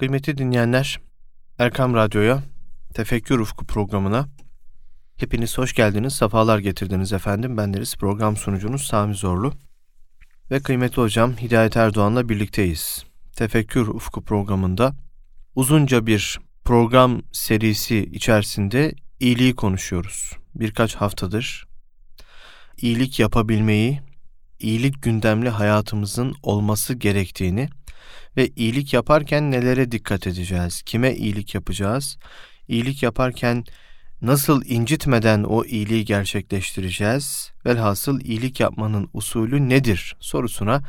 Kıymetli dinleyenler, Erkam Radyo'ya, Tefekkür Ufku programına hepiniz hoş geldiniz, sefalar getirdiniz efendim. Bendeniz program sunucunuz Sami Zorlu ve kıymetli hocam Hidayet Erdoğan'la birlikteyiz. Tefekkür Ufku programında uzunca bir program serisi içerisinde iyiliği konuşuyoruz. Birkaç haftadır iyilik yapabilmeyi, iyilik gündemli hayatımızın olması gerektiğini ve iyilik yaparken nelere dikkat edeceğiz? Kime iyilik yapacağız? İyilik yaparken nasıl incitmeden o iyiliği gerçekleştireceğiz? Velhasıl iyilik yapmanın usulü nedir sorusuna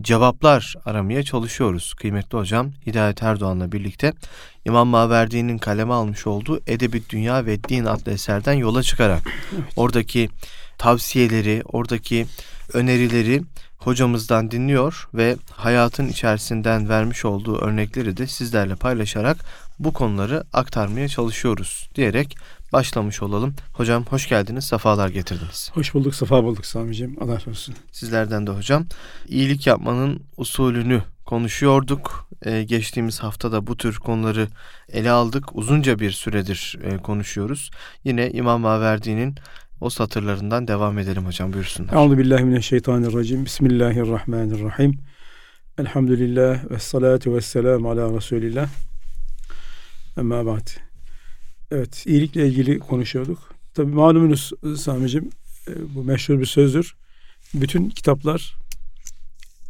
cevaplar aramaya çalışıyoruz. Kıymetli hocam Hidayet Erdoğan'la birlikte İmam Maverdi'nin kaleme almış olduğu Edebi Dünya ve Din adlı eserden yola çıkarak evet. oradaki tavsiyeleri, oradaki önerileri hocamızdan dinliyor ve hayatın içerisinden vermiş olduğu örnekleri de sizlerle paylaşarak bu konuları aktarmaya çalışıyoruz diyerek başlamış olalım. Hocam hoş geldiniz, sefalar getirdiniz. Hoş bulduk, sefa bulduk Sami'ciğim. Allah razı olsun. Sizlerden de hocam. iyilik yapmanın usulünü konuşuyorduk. Ee, geçtiğimiz hafta da bu tür konuları ele aldık. Uzunca bir süredir e, konuşuyoruz. Yine İmam Maverdi'nin o satırlarından devam edelim hocam buyursunlar. Euzu billahi mineşşeytanirracim. Bismillahirrahmanirrahim. Elhamdülillah ve salatu ve selamu ala Resulillah. Emma ba'd. Evet, iyilikle ilgili konuşuyorduk. Tabi malumunuz Sami'cim e, bu meşhur bir sözdür. Bütün kitaplar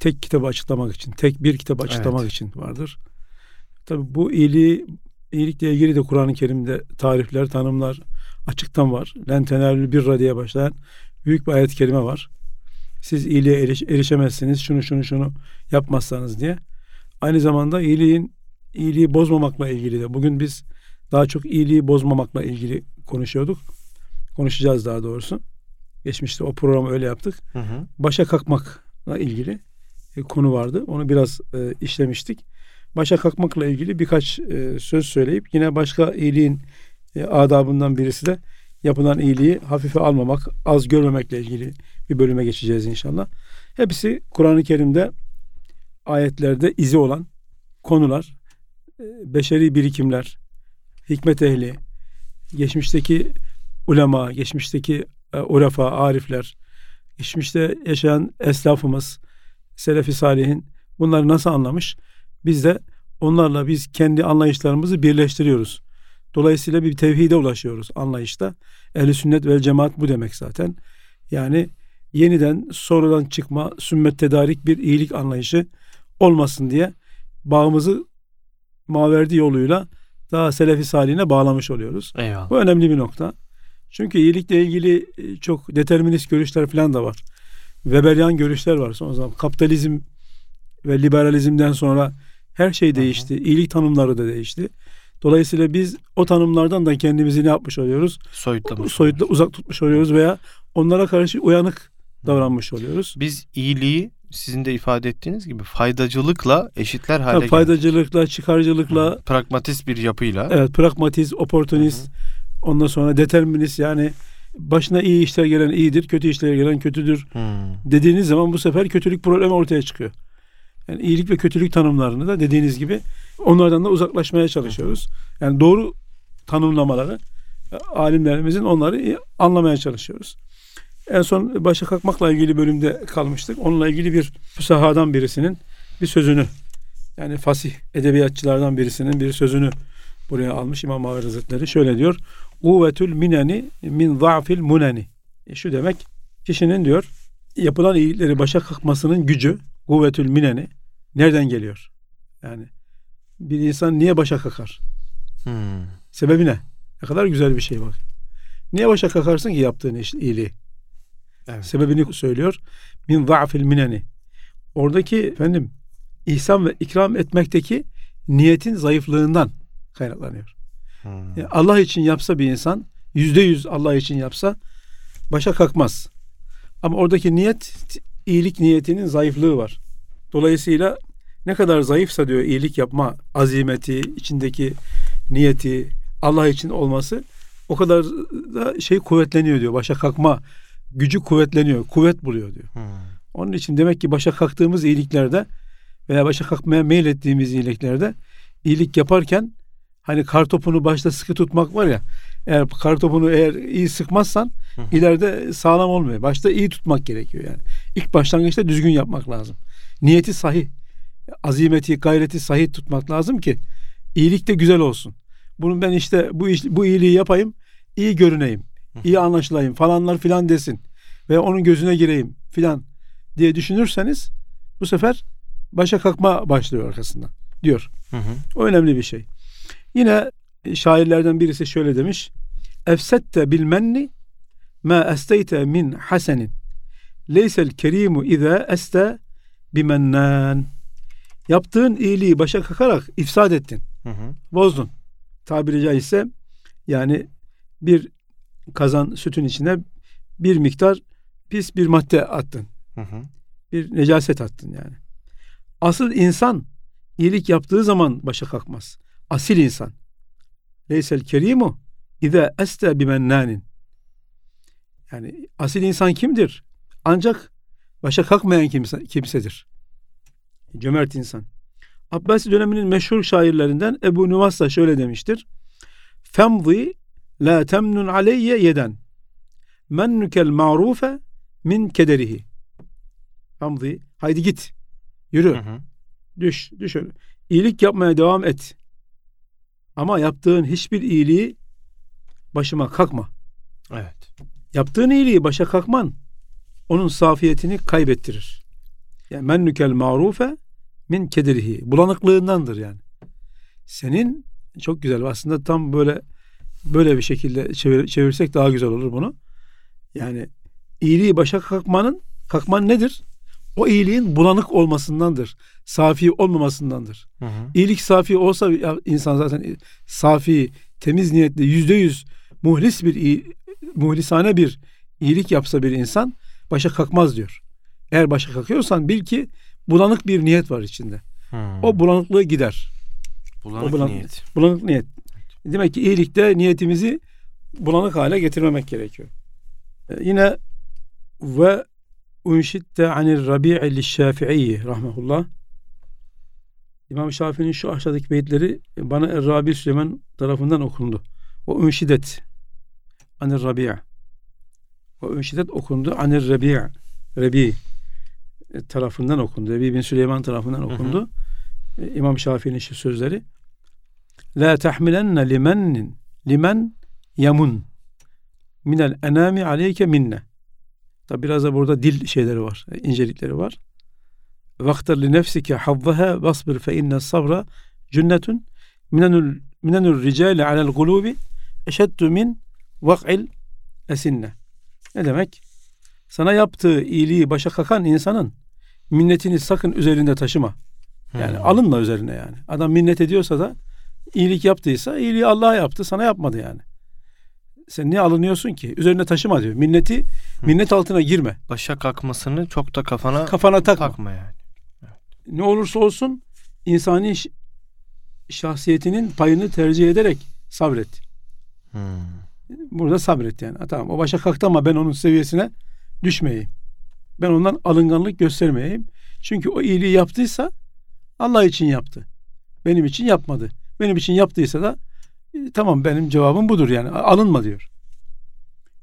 tek kitabı açıklamak için, tek bir kitabı açıklamak evet. için vardır. Tabi bu iyiliği, iyilikle ilgili de Kur'an-ı Kerim'de tarifler, tanımlar, açıktan var. Len tenelül birra diye başlayan büyük bir ayet-i kerime var. Siz iyiliğe eriş, erişemezsiniz şunu şunu şunu yapmazsanız diye. Aynı zamanda iyiliğin iyiliği bozmamakla ilgili de. Bugün biz daha çok iyiliği bozmamakla ilgili konuşuyorduk. Konuşacağız daha doğrusu. Geçmişte o programı öyle yaptık. Hı hı. Başa kalkmakla ilgili e, konu vardı. Onu biraz e, işlemiştik. Başa kalkmakla ilgili birkaç e, söz söyleyip yine başka iyiliğin e, adabından birisi de yapılan iyiliği hafife almamak, az görmemekle ilgili bir bölüme geçeceğiz inşallah. Hepsi Kur'an-ı Kerim'de ayetlerde izi olan konular, e, beşeri birikimler, hikmet ehli, geçmişteki ulema, geçmişteki e, ulefa, arifler, geçmişte yaşayan eslafımız, selefi salihin bunları nasıl anlamış? Biz de onlarla biz kendi anlayışlarımızı birleştiriyoruz. Dolayısıyla bir tevhide ulaşıyoruz anlayışta. Ehli sünnet ve cemaat bu demek zaten. Yani yeniden sonradan çıkma sünnet tedarik bir iyilik anlayışı olmasın diye bağımızı maverdi yoluyla daha selefi saline bağlamış oluyoruz. Eyvallah. Bu önemli bir nokta. Çünkü iyilikle ilgili e, çok determinist görüşler falan da var. Weberian görüşler var. Son zaman kapitalizm ve liberalizmden sonra her şey değişti. Hı hı. İyilik tanımları da değişti. Dolayısıyla biz o tanımlardan da kendimizi ne yapmış oluyoruz? Soyutlamış. Soyutla uzak tutmuş oluyoruz veya onlara karşı uyanık davranmış oluyoruz. Biz iyiliği sizin de ifade ettiğiniz gibi faydacılıkla eşitler hale Tabii, Faydacılıkla, çıkarcılıkla. Hı. Pragmatist bir yapıyla. Evet pragmatist, oportunist. Hı hı. Ondan sonra determinist yani başına iyi işler gelen iyidir, kötü işler gelen kötüdür. Hı. Dediğiniz zaman bu sefer kötülük problemi ortaya çıkıyor. Yani iyilik ve kötülük tanımlarını da dediğiniz gibi onlardan da uzaklaşmaya çalışıyoruz. Yani doğru tanımlamaları e, alimlerimizin onları anlamaya çalışıyoruz. En son başa kalkmakla ilgili bölümde kalmıştık. Onunla ilgili bir sahadan birisinin bir sözünü yani fasih edebiyatçılardan birisinin bir sözünü buraya almış İmam Mahir Hazretleri. Şöyle diyor. Kuvvetül mineni min za'fil muneni. E şu demek kişinin diyor yapılan iyilikleri başa kalkmasının gücü kuvvetül mineni nereden geliyor? Yani bir insan niye başa kakar? Hmm. Sebebi ne? Ne kadar güzel bir şey bak. Niye başa kakarsın ki yaptığın iş, iyiliği? Evet. Sebebini söylüyor. Min za'fil mineni. Oradaki efendim ihsan ve ikram etmekteki niyetin zayıflığından kaynaklanıyor. Hmm. Yani Allah için yapsa bir insan yüzde yüz Allah için yapsa başa kalkmaz. Ama oradaki niyet iyilik niyetinin zayıflığı var. Dolayısıyla ne kadar zayıfsa diyor iyilik yapma azimeti, içindeki niyeti Allah için olması o kadar da şey kuvvetleniyor diyor. Başa kalkma gücü kuvvetleniyor, kuvvet buluyor diyor. Hmm. Onun için demek ki başa kalktığımız iyiliklerde veya başa kalkmaya meylettiğimiz iyiliklerde iyilik yaparken hani kartopunu başta sıkı tutmak var ya eğer kartopunu eğer iyi sıkmazsan Hı. ileride sağlam olmuyor. Başta iyi tutmak gerekiyor yani. İlk başlangıçta düzgün yapmak lazım. Niyeti sahih. Azimeti, gayreti sahih tutmak lazım ki iyilik de güzel olsun. Bunu ben işte bu iş, bu iyiliği yapayım, iyi görüneyim, iyi anlaşılayım falanlar filan desin ve onun gözüne gireyim filan diye düşünürseniz bu sefer başa kalkma başlıyor arkasından diyor. Hı hı. O önemli bir şey. Yine şairlerden birisi şöyle demiş. Efsette bil menni ma esteyte min hasenin. Leysel kerimu iza este bimennan. Yaptığın iyiliği başa kakarak ifsad ettin. Hı hı. Bozdun. Tabiri caizse yani bir kazan sütün içine bir miktar pis bir madde attın. Hı hı. Bir necaset attın yani. Asıl insan iyilik yaptığı zaman başa kalkmaz. Asil insan. Leysel kerimu İze este bimennanin. Yani asil insan kimdir? Ancak başa kalkmayan kimse, kimsedir. Cömert insan. Abbasi döneminin meşhur şairlerinden Ebu Nuvas da şöyle demiştir. Femzi la temnun aleyye yeden. Mennukel ma'rufe min kederihi. Femzi haydi git. Yürü. Hı hı. Düş, düş öyle. İyilik yapmaya devam et. Ama yaptığın hiçbir iyiliği başıma kalkma. Evet. Yaptığın iyiliği başa kalkman onun safiyetini kaybettirir. Yani mennükel marufe min kederihi. Bulanıklığındandır yani. Senin çok güzel aslında tam böyle böyle bir şekilde çevir, çevirsek daha güzel olur bunu. Yani iyiliği başa kalkmanın kalkman nedir? O iyiliğin bulanık olmasındandır. Safi olmamasındandır. Hı hı. İyilik safi olsa insan zaten safi, temiz niyetli, yüzde yüz muhlis bir iyi, muhlisane bir iyilik yapsa bir insan başa kalkmaz diyor. Eğer başa kalkıyorsan bil ki bulanık bir niyet var içinde. Hı. O bulanıklığı gider. bulanık o bulan- niyet. Bulanık niyet. Demek ki iyilikte niyetimizi bulanık hale getirmemek gerekiyor. Ee, yine ve unşitte anir rabi'i lişşafi'i rahmetullah. İmam Şafii'nin şu aşağıdaki beyitleri bana Rabi Süleyman tarafından okundu. O unşidet anir rabi' o unşidet okundu anir rabi' Rebi tarafından okundu. Rebi bin Süleyman tarafından hı. okundu. E, İmam Şafii'nin şu sözleri. La tahmilenne limennin limen yamun minel enami aleyke minne. Tabi biraz da burada dil şeyleri var, e, incelikleri var. Vaktar li nefsike hazzaha vasbir fe inne sabra cünnetun minenul minenul ricali alel gulubi eşeddu min vak'il esinne. Ne demek? Sana yaptığı iyiliği başa kakan insanın minnetini sakın üzerinde taşıma. Yani Hı. alınma üzerine yani. Adam minnet ediyorsa da iyilik yaptıysa iyiliği Allah yaptı sana yapmadı yani. Sen niye alınıyorsun ki? Üzerine taşıma diyor. Minneti minnet altına girme. Başa kalkmasını çok da kafana Kafana takma. takma yani. Ne olursa olsun insani şahsiyetinin payını tercih ederek sabret. Hı. Burada sabret yani. Tamam o başa kalktı ama ben onun seviyesine düşmeyeyim. Ben ondan alınganlık göstermeyeyim. Çünkü o iyiliği yaptıysa Allah için yaptı. Benim için yapmadı. Benim için yaptıysa da e, tamam benim cevabım budur yani. Alınma diyor.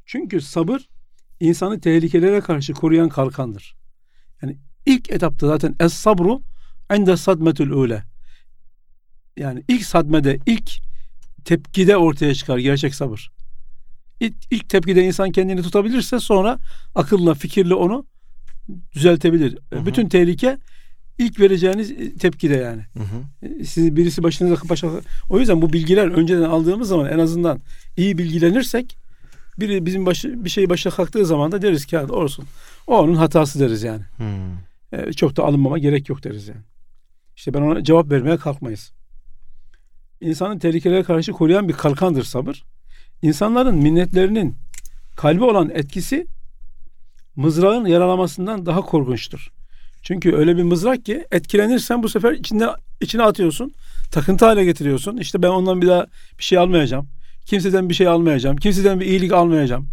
Çünkü sabır insanı tehlikelere karşı koruyan kalkandır. Yani ilk etapta zaten es sabru ende sadmetül ule. Yani ilk sadmede, ilk tepkide ortaya çıkar gerçek sabır. İlk, ilk tepkide insan kendini tutabilirse sonra akılla, fikirle onu düzeltebilir. Hı hı. Bütün tehlike ilk vereceğiniz e, tepkide yani. Hı hı. E, Siz birisi başınıza başa o yüzden bu bilgiler önceden aldığımız zaman en azından iyi bilgilenirsek biri bizim başı, bir şey başa kalktığı zaman da deriz ki "Ha, olsun. O onun hatası deriz yani. Hı. E, çok da alınmama gerek yok deriz yani. İşte ben ona cevap vermeye kalkmayız. İnsanın tehlikelere karşı koruyan bir kalkandır sabır. İnsanların minnetlerinin kalbi olan etkisi mızrağın yaralamasından daha korkunçtur. Çünkü öyle bir mızrak ki etkilenirsen bu sefer içinde içine atıyorsun. Takıntı hale getiriyorsun. İşte ben ondan bir daha bir şey almayacağım. Kimseden bir şey almayacağım. Kimseden bir iyilik almayacağım.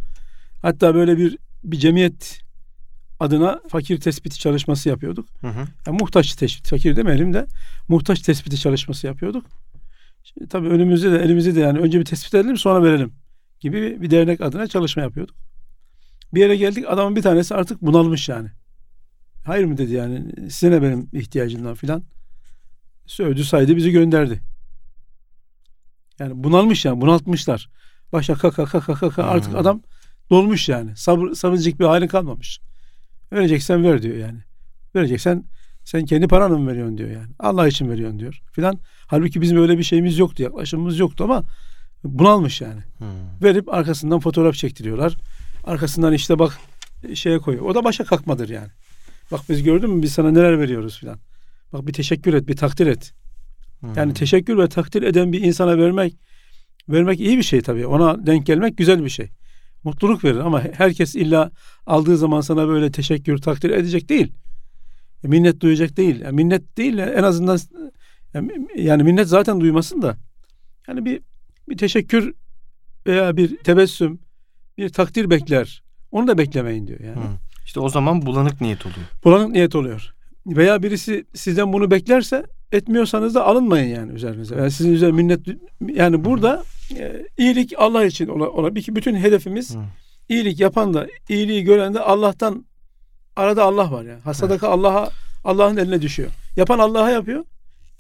Hatta böyle bir bir cemiyet adına fakir tespiti çalışması yapıyorduk. Hı hı. Yani muhtaç tespit, fakir demeyelim de muhtaç tespiti çalışması yapıyorduk. Şimdi tabii önümüzde de elimizde de yani önce bir tespit edelim sonra verelim gibi bir dernek adına çalışma yapıyorduk. Bir yere geldik adamın bir tanesi artık bunalmış yani. Hayır mı dedi yani size ne benim ihtiyacımdan filan. Sövdü saydı bizi gönderdi. Yani bunalmış yani bunaltmışlar. Başa kaka kaka kaka artık Hmm. adam dolmuş yani. Sabır, sabırcık bir halin kalmamış. Vereceksen ver diyor yani. Vereceksen sen kendi paranı mı veriyorsun diyor yani. Allah için veriyorsun diyor filan. Halbuki bizim öyle bir şeyimiz yoktu, yaklaşımımız yoktu ama bunalmış yani. Hı. Verip arkasından fotoğraf çektiriyorlar. Arkasından işte bak şeye koyuyor. O da başa kalkmadır yani. Bak biz gördün mü biz sana neler veriyoruz filan. Bak bir teşekkür et, bir takdir et. Hı. Yani teşekkür ve takdir eden bir insana vermek vermek iyi bir şey tabii. Ona denk gelmek güzel bir şey. Mutluluk verir ama herkes illa aldığı zaman sana böyle teşekkür, takdir edecek değil. E, minnet duyacak değil. Yani minnet değil de en azından yani, minnet zaten duymasın da yani bir bir teşekkür veya bir tebessüm, bir takdir bekler. Onu da beklemeyin diyor yani. Hı. İşte o zaman bulanık niyet oluyor. Bulanık niyet oluyor. Veya birisi sizden bunu beklerse etmiyorsanız da alınmayın yani üzerinize. Yani sizin üzerine minnet yani burada e, iyilik Allah için ola, ola bütün hedefimiz Hı. iyilik yapan da iyiliği gören de Allah'tan arada Allah var yani. Ha, Sadaka Allah'a Allah'ın eline düşüyor. Yapan Allah'a yapıyor.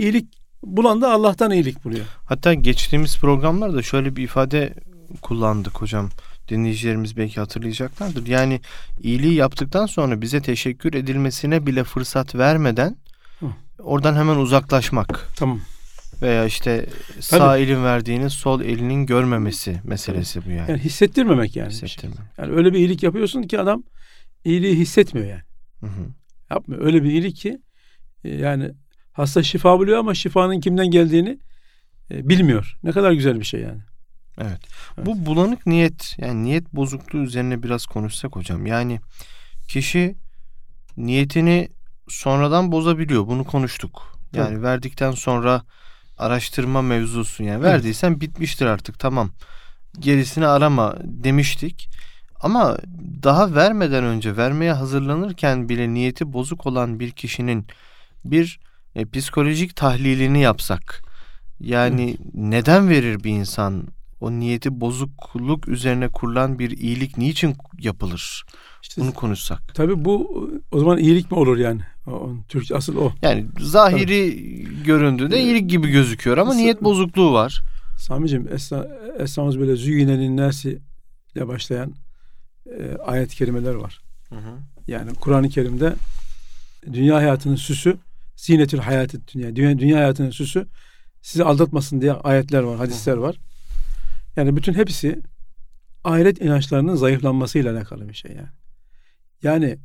İyilik bulan da Allah'tan iyilik buluyor. Hatta geçtiğimiz programlarda şöyle bir ifade kullandık hocam. Dinleyicilerimiz belki hatırlayacaklardır. Yani iyiliği yaptıktan sonra bize teşekkür edilmesine bile fırsat vermeden Hı. oradan hemen uzaklaşmak Tamam. veya işte sağ elin verdiğini sol elinin görmemesi meselesi bu yani. Yani hissettirmemek yani. bir şey. Yani öyle bir iyilik yapıyorsun ki adam iyiliği hissetmiyor yani. Hı hı. Yapmıyor. Öyle bir iyilik ki e, yani hasta şifa buluyor ama şifanın kimden geldiğini e, bilmiyor. Ne kadar güzel bir şey yani. Evet. Evet. Bu bulanık niyet yani niyet bozukluğu üzerine biraz konuşsak hocam. Yani kişi niyetini sonradan bozabiliyor. Bunu konuştuk. Yani Tabii. verdikten sonra araştırma mevzusu yani Evet. verdiysen bitmiştir artık tamam. Gerisini arama demiştik. Ama daha vermeden önce vermeye hazırlanırken bile niyeti bozuk olan bir kişinin bir e, psikolojik tahlilini yapsak. Yani neden verir bir insan o niyeti bozukluk üzerine kurulan bir iyilik niçin yapılır? İşte Bunu konuşsak. tabii bu o zaman iyilik mi olur yani? O, Türkçe asıl o. Yani zahiri göründüğünde iyilik gibi gözüküyor ama niyet bozukluğu var. Sami'cim Esra, Esra'mız böyle züyyinenin nasi ile başlayan e, ayet-i kerimeler var. Yani Kur'an-ı Kerim'de dünya hayatının süsü zinetül hayatı dünya. dünya. Dünya hayatının süsü sizi aldatmasın diye ayetler var, hadisler var. Yani bütün hepsi ahiret inançlarının zayıflanmasıyla alakalı bir şey yani. Yani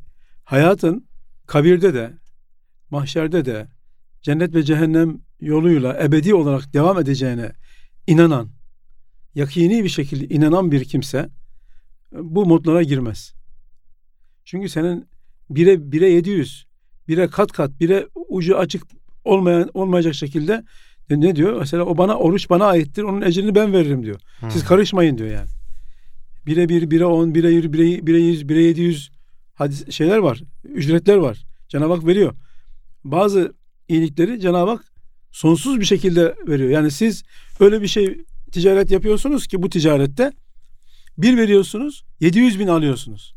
hayatın kabirde de mahşerde de cennet ve cehennem yoluyla ebedi olarak devam edeceğine inanan, yakini bir şekilde inanan bir kimse bu modlara girmez. Çünkü senin bire bire 700, bire kat kat, bire ucu açık olmayan olmayacak şekilde ne- diyor? Mesela o bana oruç bana aittir. Onun ecrini ben veririm diyor. Siz Hı. karışmayın diyor yani. Bire bir, bire on, bire yüz, bire, bire yüz, bire yedi yüz hadis, şeyler var. Ücretler var. Cenab-ı Hak veriyor. Bazı iyilikleri Cenab-ı Hak sonsuz bir şekilde veriyor. Yani siz öyle bir şey ticaret yapıyorsunuz ki bu ticarette bir veriyorsunuz 700 bin alıyorsunuz.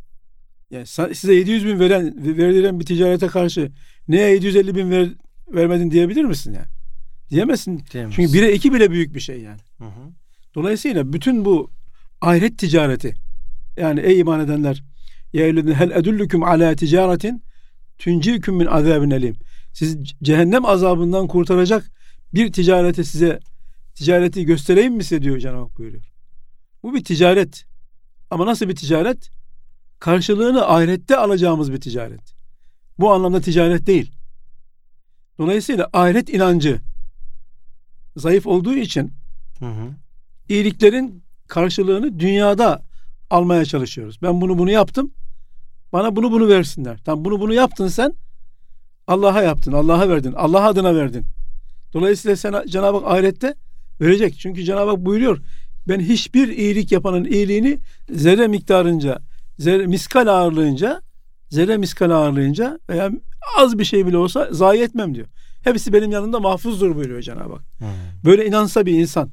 Yani size 700 bin veren verilen bir ticarete karşı neye 750 bin ver, vermedin diyebilir misin yani? Diyemezsin. Diyemez. Çünkü 1'e 2 bile büyük bir şey yani. Hı hı. Dolayısıyla bütün bu ahiret ticareti yani ey iman edenler ya hel edullukum ala ticaretin tuncikum min azabin elim. Siz cehennem azabından kurtaracak bir ticareti size ticareti göstereyim mi size diyor Cenab-ı Hak buyuruyor. Bu bir ticaret. Ama nasıl bir ticaret? Karşılığını ahirette alacağımız bir ticaret. Bu anlamda ticaret değil. Dolayısıyla ahiret inancı zayıf olduğu için Hı hı. iyiliklerin karşılığını dünyada almaya çalışıyoruz. Ben bunu bunu yaptım. Bana bunu bunu versinler. Tam bunu bunu yaptın sen. Allah'a yaptın. Allah'a verdin. Allah adına verdin. Dolayısıyla sen Cenab-ı Hak ahirette verecek. Çünkü Cenab-ı Hak buyuruyor. Ben hiçbir iyilik yapanın iyiliğini zerre miktarınca, zerre miskal ağırlığınca zerre miskal ağırlayınca veya az bir şey bile olsa zayi etmem diyor. Hepsi benim yanımda mahfuzdur buyuruyor Cenab-ı Hak. Hmm. Böyle inansa bir insan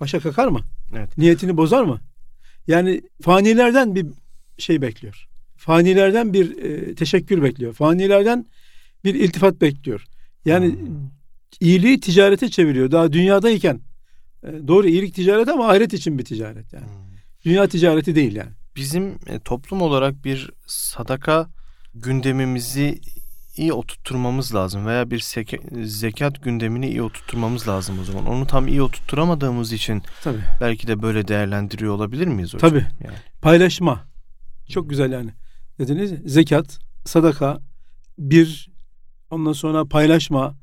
başa kakar mı? Evet. Niyetini bozar mı? Yani fanilerden bir şey bekliyor. Fanilerden bir e, teşekkür bekliyor. Fanilerden bir iltifat bekliyor. Yani Hmm. iyiliği ticarete çeviriyor. Daha dünyadayken e, doğru iyilik ticaret ama ahiret için bir ticaret yani. Hmm. Dünya ticareti değil yani. Bizim e, toplum olarak bir sadaka gündemimizi iyi oturtturmamız lazım veya bir zekat gündemini iyi oturtturmamız lazım o zaman. Onu tam iyi oturtturamadığımız için Tabii. belki de böyle değerlendiriyor olabilir miyiz hocam? Tabii. Yani. Paylaşma. Çok güzel yani. Dediniz zekat, sadaka, bir, ondan sonra paylaşma,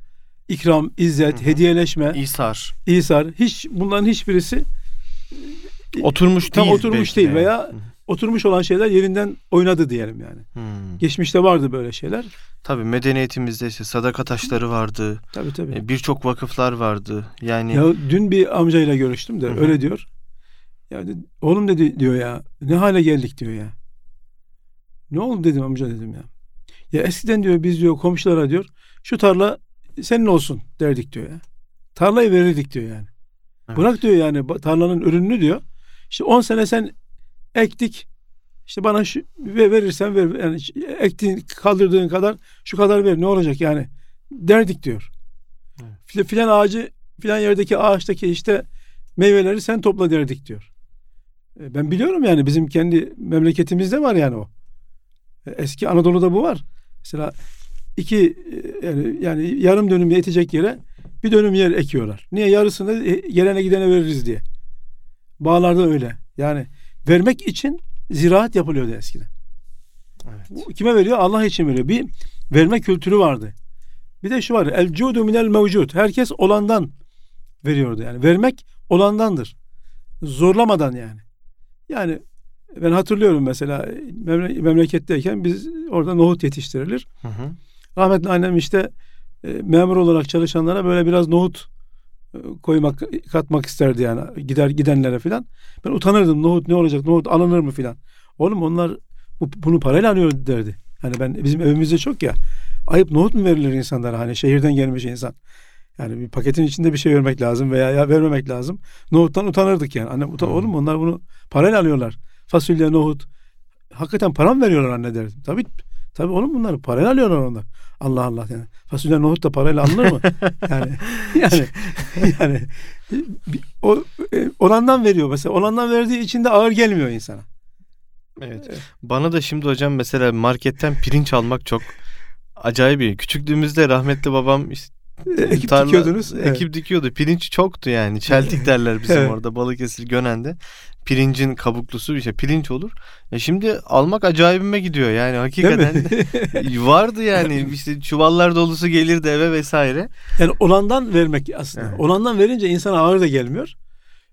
ikram, izzet, Hı hı. hediyeleşme, İsar. İsar. Hiç bunların hiçbirisi Oturmuş Tam değil. oturmuş değil de. veya- Hı hı. Oturmuş olan şeyler yerinden oynadı diyelim yani. Hmm. Geçmişte vardı böyle şeyler. Tabii medeniyetimizde işte sadaka taşları vardı. Tabii tabii. e, Birçok vakıflar vardı. Yani Ya dün bir amcayla görüştüm de Hı hı. öyle diyor. Ya oğlum dedi diyor ya ne hale geldik diyor ya. Ne oldu dedim amca dedim ya. Ya eskiden diyor biz diyor komşulara diyor şu tarla senin olsun derdik diyor ya. Tarlayı verirdik diyor yani. Evet. Bırak diyor yani tarlanın ürününü diyor. İşte 10 sene sen ektik. İşte bana şu ve verirsen ver yani ektiğin kaldırdığın kadar şu kadar ver ne olacak yani derdik diyor. Evet. Fil- Filan ağacı filan yerdeki ağaçtaki işte meyveleri sen topla derdik diyor. E, Ben biliyorum yani bizim kendi memleketimizde var yani o. E, Eski Anadolu'da bu var. Mesela iki e, yani yani yarım dönüm yetecek yere bir dönüm yer ekiyorlar. Niye yarısını gelene gidene veririz diye. Bağlarda öyle. Yani vermek için ziraat yapılıyordu eskiden. evet. Kime veriyor? Allah için veriyor. Bir verme kültürü vardı. Bir de şu var. El cudu minel mevcud. Herkes olandan veriyordu yani. Vermek olandandır. Zorlamadan yani. Yani ben hatırlıyorum mesela memle- memleketteyken biz orada nohut yetiştirilir. Hı hı. Rahmetli annem işte e, memur olarak çalışanlara böyle biraz nohut koymak katmak isterdi yani gider gidenlere filan. Ben utanırdım nohut ne olacak nohut alınır mı filan. Oğlum onlar bu, bunu parayla alıyor derdi. Hani ben bizim evimizde çok ya. Ayıp nohut mu verilir insanlara hani şehirden gelmiş insan. Yani bir paketin içinde bir şey vermek lazım veya ya vermemek lazım. Nohuttan utanırdık yani. Annem utan Hmm. oğlum onlar bunu parayla alıyorlar. Fasulye, nohut. Hakikaten para mı veriyorlar anne derdim. Tabii tabii oğlum bunlar parayla alıyorlar onlar. Allah Allah yani. Fasulye, nohut da parayla alınır mı? yani yani yani o e, olandan veriyor mesela. Olandan verdiği için de ağır gelmiyor insana. Evet. Bana da şimdi hocam mesela marketten pirinç almak çok acayip bir. Küçüklüğümüzde rahmetli babam işte Ekip tarla- dikiyordunuz. Evet. Ekip dikiyordu. Pirinç çoktu yani. Çeltik derler bizim Evet. orada Balıkesir Gönen'de. Pirincin kabuklusu şey. Pirinç olur. Ya şimdi almak acayibime gidiyor yani hakikaten. vardı yani işte çuvallar dolusu gelirdi eve vesaire. yani olandan vermek aslında. Evet. Olandan verince insana ağır da gelmiyor.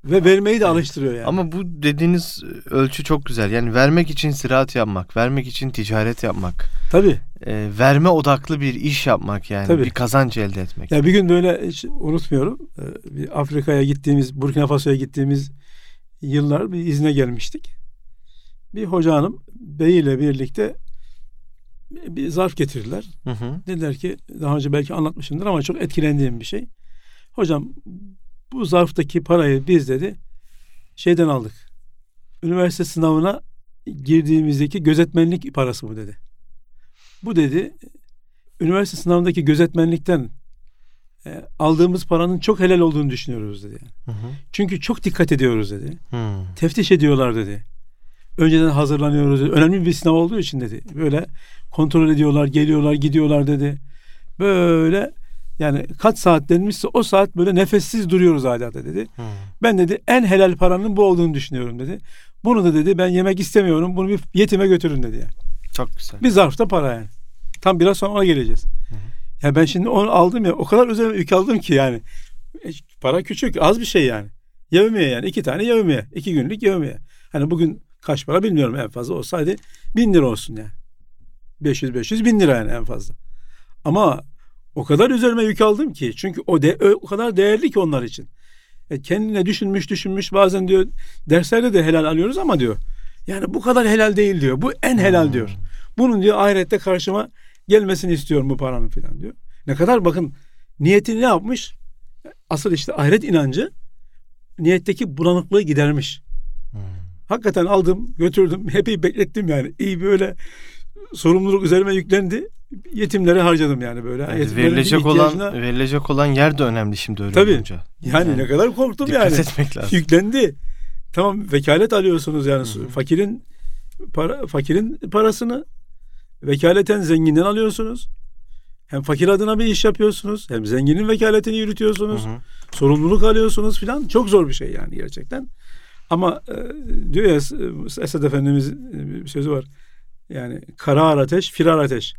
Ve vermeyi de alıştırıyor yani. Ama bu dediğiniz ölçü çok güzel. Yani vermek için ziraat yapmak, vermek için ticaret yapmak, Tabii. e, verme odaklı bir iş yapmak yani Tabii. bir kazanç elde etmek. Ya bir gün böyle hiç unutmuyorum. e, Bir Afrika'ya gittiğimiz, Burkina Faso'ya gittiğimiz yıllar bir izne gelmiştik. Bir hoca hanım beyiyle birlikte bir zarf getirdiler. Hı hı. Dediler ki daha önce belki anlatmışımdır ama çok etkilendiğim bir şey. Hocam bu zarftaki parayı biz dedi şeyden aldık. Üniversite sınavına girdiğimizdeki gözetmenlik parası bu dedi. Bu dedi üniversite sınavındaki gözetmenlikten e, aldığımız paranın çok helal olduğunu düşünüyoruz dedi. Hı hı. Çünkü çok dikkat ediyoruz dedi. Hı. Teftiş ediyorlar dedi. Önceden hazırlanıyoruz dedi. Önemli bir sınav olduğu için dedi. Böyle kontrol ediyorlar, geliyorlar, gidiyorlar dedi. Böyle yani kaç saat denmişse o saat böyle nefessiz duruyoruz hala dedi. Hı. Ben dedi en helal paranın bu olduğunu düşünüyorum dedi. Bunu da dedi ben yemek istemiyorum. Bunu bir yetime götürün dedi. Yani. Çok güzel. Bir zarfta para yani. Tam biraz sonra ona geleceğiz. Ya ben şimdi onu aldım ya o kadar üzerime yük aldım ki yani. E, Para küçük az bir şey yani. Yevmiye yani iki tane yevmiye. iki günlük yevmiye. Hani bugün kaç para bilmiyorum en fazla olsaydı bin lira olsun yani. 500-500 bin lira yani en fazla. Ama o kadar üzerime yük aldım ki. Çünkü o, de, o kadar değerli ki onlar için. E, kendine düşünmüş düşünmüş bazen diyor derslerde de helal alıyoruz ama diyor. Yani bu kadar helal değil diyor. Bu en helal diyor. Bunun diyor ahirette karşıma gelmesini istiyorum bu paranın filan diyor. Ne kadar bakın niyetini ne yapmış? Asıl işte ahiret inancı niyetteki bulanıklığı gidermiş. Hmm. Hakikaten aldım, götürdüm, hep beklettim yani. İyi böyle sorumluluk üzerime yüklendi. Yetimlere harcadım yani böyle. Evet, verilecek olan verilecek olan yer de önemli şimdi öyle Tabii. olunca. Yani, yani ne kadar korktum dikkat yani. etmek lazım. Yüklendi. Tamam vekalet alıyorsunuz yani Hı-hı. fakirin para, fakirin parasını vekaleten zenginden alıyorsunuz. Hem fakir adına bir iş yapıyorsunuz, hem zenginin vekaletini yürütüyorsunuz. Hı hı. Sorumluluk alıyorsunuz filan. Çok zor bir şey yani gerçekten. Ama e, diyor ya Esad Efendimiz e, bir sözü var. Yani karar ateş, firar ateş.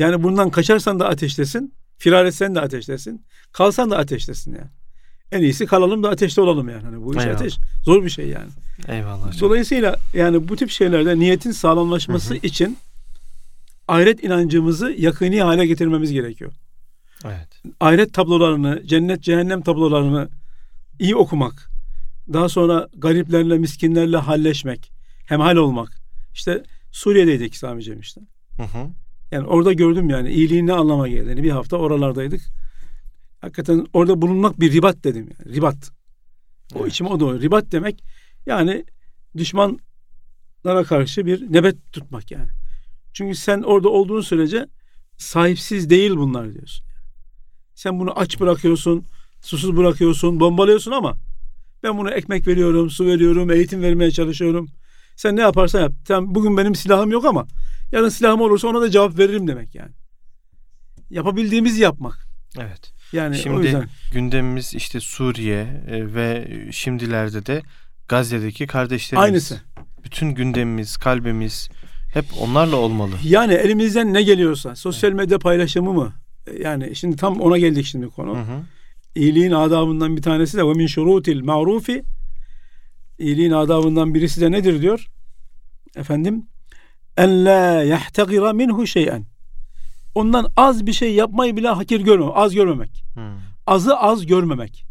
Yani bundan kaçarsan da ateşlesin, firar etsen de ateşlesin, kalsan da ateşlesin yani. En iyisi kalalım da ateşte olalım yani. Hani bu iş Eyvallah. ateş. Zor bir şey yani. Eyvallah. Hocam. Dolayısıyla yani bu tip şeylerde niyetin sağlamlaşması hı hı. için ahiret inancımızı yakini hale getirmemiz gerekiyor. Evet. Ahiret tablolarını, cennet cehennem tablolarını iyi okumak. Daha sonra gariplerle, miskinlerle halleşmek. Hemhal olmak. İşte Suriye'deydik Sami Cem işte. Hı hı. Yani orada gördüm yani iyiliğin ne anlama geldiğini. Bir hafta oralardaydık. Hakikaten orada bulunmak bir ribat dedim yani. Ribat. O evet. içime o da Ribat demek yani düşmanlara karşı bir nebet tutmak yani. Çünkü sen orada olduğun sürece sahipsiz değil bunlar diyorsun. Sen bunu aç bırakıyorsun, susuz bırakıyorsun, bombalıyorsun ama ben bunu ekmek veriyorum, su veriyorum, eğitim vermeye çalışıyorum. Sen ne yaparsan yap. Sen bugün benim silahım yok ama yarın silahım olursa ona da cevap veririm demek yani. Yapabildiğimizi yapmak. Evet. Yani Şimdi o yüzden. gündemimiz işte Suriye e, ve şimdilerde de Gazze'deki kardeşlerimiz. Aynısı. Bütün gündemimiz, kalbimiz hep onlarla olmalı. Yani elimizden ne geliyorsa sosyal medya paylaşımı mı? Yani şimdi tam ona geldik şimdi konu. Hı hı. İyiliğin adabından bir tanesi de ve min şurutil ma'rufi iyiliğin adabından birisi de nedir diyor? Efendim en la yahtegira minhu şey'en. Ondan az bir şey yapmayı bile hakir görmemek, az görmemek. Hmm. Azı az görmemek.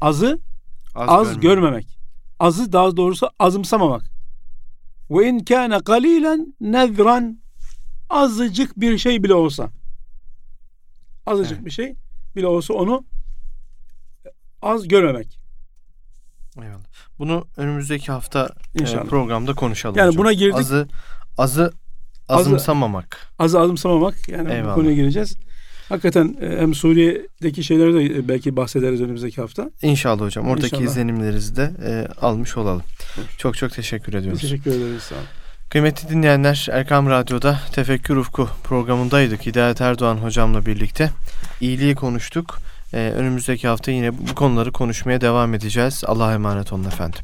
Azı az, az görmemek. görmemek. Azı daha doğrusu azımsamamak. Ve in kana qalilan nezran azıcık bir şey bile olsa azıcık evet. bir şey bile olsa onu az görmemek. Eyvallah. Bunu önümüzdeki hafta e, İnşallah. programda konuşalım. Yani hocam. buna girdik. Azı azı azımsamamak. Azı azımsamamak. Yani Eyvallah. bu konuya gireceğiz. Hakikaten e, hem Suriye'deki şeyleri de e, belki bahsederiz önümüzdeki hafta. İnşallah hocam. Oradaki İnşallah. izlenimlerinizi de e, almış olalım. Çok çok teşekkür ediyoruz. Teşekkür ederiz. Sağ olun. Kıymetli dinleyenler Erkam Radyo'da Tefekkür Ufku programındaydık. Hidayet Erdoğan hocamla birlikte. İyiliği konuştuk. Ee, önümüzdeki hafta yine bu konuları konuşmaya devam edeceğiz. Allah'a emanet olun efendim.